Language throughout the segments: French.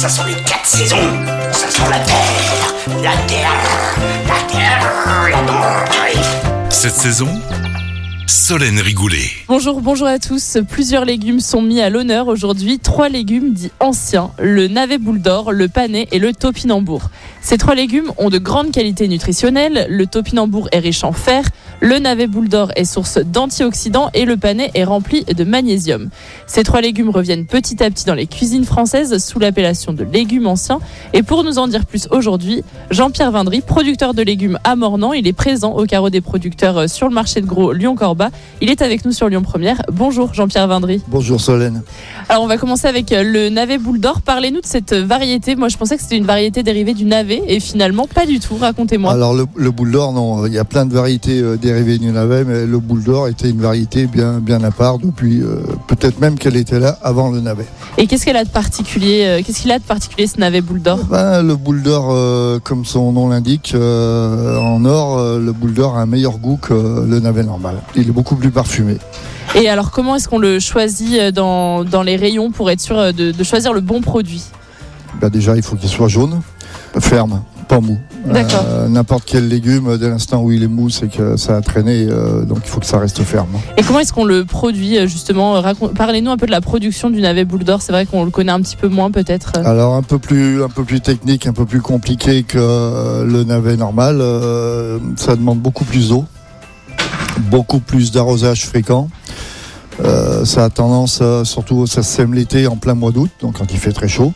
Ça sont les quatre saisons. Ça sent la terre, la terre, la terre, la terre. Cette saison, Solène Rigoulet. Bonjour, bonjour à tous. Plusieurs légumes sont mis à l'honneur aujourd'hui. Trois légumes dits anciens, le navet boule d'or, le panais et le topinambour. Ces trois légumes ont de grandes qualités nutritionnelles. Le topinambour est riche en fer, le navet boule d'or est source d'antioxydants et le panais est rempli de magnésium. Ces trois légumes reviennent petit à petit dans les cuisines françaises sous l'appellation de légumes anciens. Et pour nous en dire plus aujourd'hui, Jean-Pierre Vindry, producteur de légumes à Mornan, il est présent au carreau des producteurs sur le marché de gros Lyon-Corba. Il est avec nous sur Lyon Première. Bonjour Jean-Pierre Vindry. Bonjour Solène. Alors on va commencer avec le navet boule d'or. Parlez-nous de cette variété. Moi je pensais que c'était une variété dérivée du navet et finalement pas du tout. Racontez-moi. Alors le, le boule d'or, non, il y a plein de variétés euh, dérivées du navet, mais le boule d'or était une variété bien, bien à part depuis euh, peut-être même qu'elle était là avant le navet. Et qu'est-ce qu'elle a de particulier euh, Qu'est-ce qu'il a de particulier ce navet boule d'or? Ben, le boule d'or, euh, comme son nom l'indique, en or, le boule d'or a un meilleur goût que le navet normal. Il est beaucoup plus parfumé. Et alors comment est-ce qu'on le choisit dans, dans les rayons pour être sûr de, de choisir le bon produit? Ben, déjà, il faut qu'il soit jaune, ferme, pas mou. D'accord. Euh, N'importe quel légume, dès l'instant où il est mou, c'est que ça a traîné, euh, donc il faut que ça reste ferme. Et comment est-ce qu'on le produit euh, justement? Parlez-nous un peu de la production du navet boule d'or. C'est vrai qu'on le connaît un petit peu moins peut-être. Alors un peu plus un peu plus technique, un peu plus compliqué que euh, le navet normal. euh, ça demande beaucoup plus d'eau, beaucoup plus d'arrosage fréquent. Ça a tendance, surtout ça se sème l'été en plein mois d'août, donc quand il fait très chaud.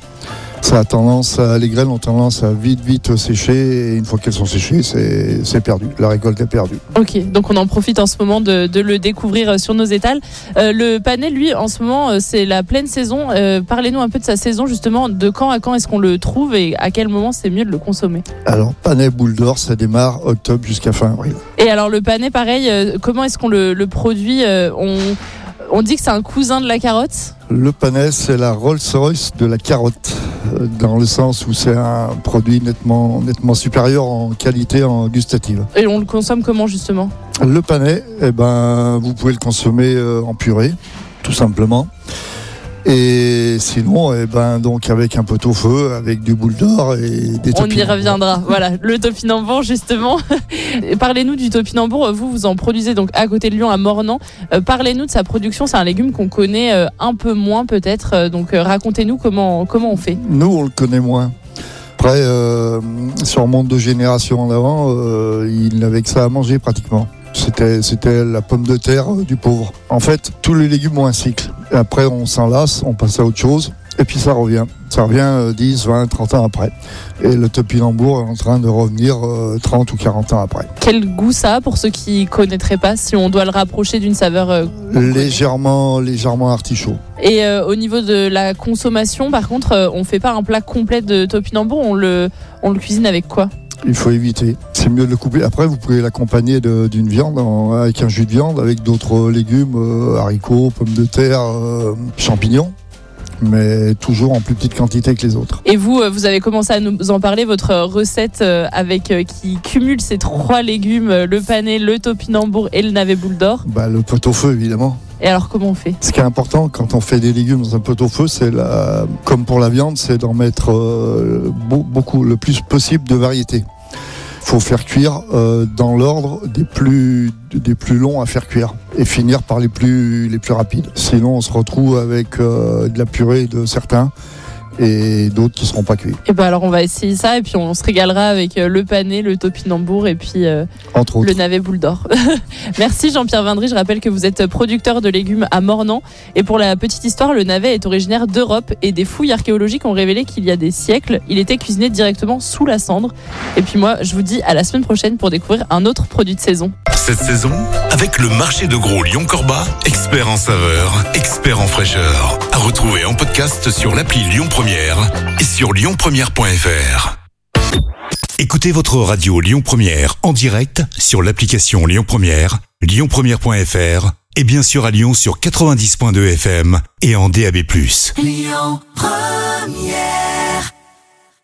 Ça a tendance, à, les graines ont tendance à vite vite sécher et une fois qu'elles sont séchées, c'est perdu. La récolte est perdue. Ok, donc on en profite en ce moment de, de le découvrir euh, sur nos étals. Euh, le panais, lui, en ce moment, euh, c'est la pleine saison. Euh, Parlez-nous un peu de sa saison, justement. De quand à quand est-ce qu'on le trouve et à quel moment c'est mieux de le consommer? Alors panais boule d'or, ça démarre octobre jusqu'à fin avril. Et alors le panais, pareil, euh, comment est-ce qu'on le, le produit on, on dit que c'est un cousin de la carotte? Le panais, c'est la Rolls-Royce de la carotte, dans le sens où c'est un produit nettement, nettement supérieur en qualité en gustative. Et on le consomme comment, justement? Le panais, eh ben, vous pouvez le consommer euh, en purée, tout simplement. Et sinon, eh ben, donc avec un pot au feu, avec du boule d'or et des On y reviendra. Voilà, le topinambour, justement. Parlez-nous du topinambour. Vous, vous en produisez donc à côté de Lyon, à Mornan. Euh, Parlez-nous de sa production. C'est un légume qu'on connaît euh, un peu moins, peut-être. Euh, Donc, euh, racontez-nous comment, comment on fait. Nous, on le connaît moins. Après, si on remonte deux générations en avant, il n'avait que ça à manger pratiquement. C'était, c'était la pomme de terre euh, du pauvre. En fait, tous les légumes ont un cycle. Et après, on s'en lasse, on passe à autre chose. Et puis ça revient. Ça revient euh, 10, 20, 30 ans après. Et le topinambour est en train de revenir euh, 30 ou 40 ans après. Quel goût ça a pour ceux qui connaîtraient pas, si on doit le rapprocher d'une saveur euh, Légèrement, légèrement artichaut. Et euh, au niveau de la consommation, par contre, euh, on fait pas un plat complet de topinambour. On le, on le cuisine avec quoi? Il faut éviter. C'est mieux de le couper. Après, vous pouvez l'accompagner d'une viande, en- avec un jus de viande, avec d'autres légumes, euh, haricots, pommes de terre, euh, champignons, mais toujours en plus petite quantité que les autres. Et vous, euh, vous avez commencé à nous en parler, votre recette avec qui cumule ces trois légumes, le panais, le topinambour et le navet boule d'or. Bah, le pot au feu, évidemment. Et alors, comment on fait? Ce qui est important quand on fait des légumes dans un pot au feu, c'est la, comme pour la viande, c'est d'en mettre euh, beau- beaucoup, le plus possible de variétés. Faut faire cuire euh, dans l'ordre des plus, des plus longs à faire cuire et finir par les plus, les plus rapides. Sinon, on se retrouve avec euh, de la purée de certains et d'autres qui seront pas cuits, Et ben alors, on va essayer ça et puis on se régalera avec euh, le panais, le topinambour et puis euh, entre le navet boule d'or. Merci Jean-Pierre Vindry. Je rappelle que vous êtes producteur de légumes à Mornan. Et pour la petite histoire, le navet est originaire d'Europe et des fouilles archéologiques ont révélé qu'il y a des siècles, il était cuisiné directement sous la cendre. Et puis moi, je vous dis à la semaine prochaine pour découvrir un autre produit de saison. Cette saison, avec le marché de gros Lyon-Corba, expert en saveur, expert en fraîcheur. À retrouver en podcast sur l'appli Lyon Première et sur lyonpremière.fr. Écoutez votre radio Lyon Première en direct sur l'application Lyon Première, et bien sûr à Lyon sur 90.2 FM et en DAB+. Lyon Première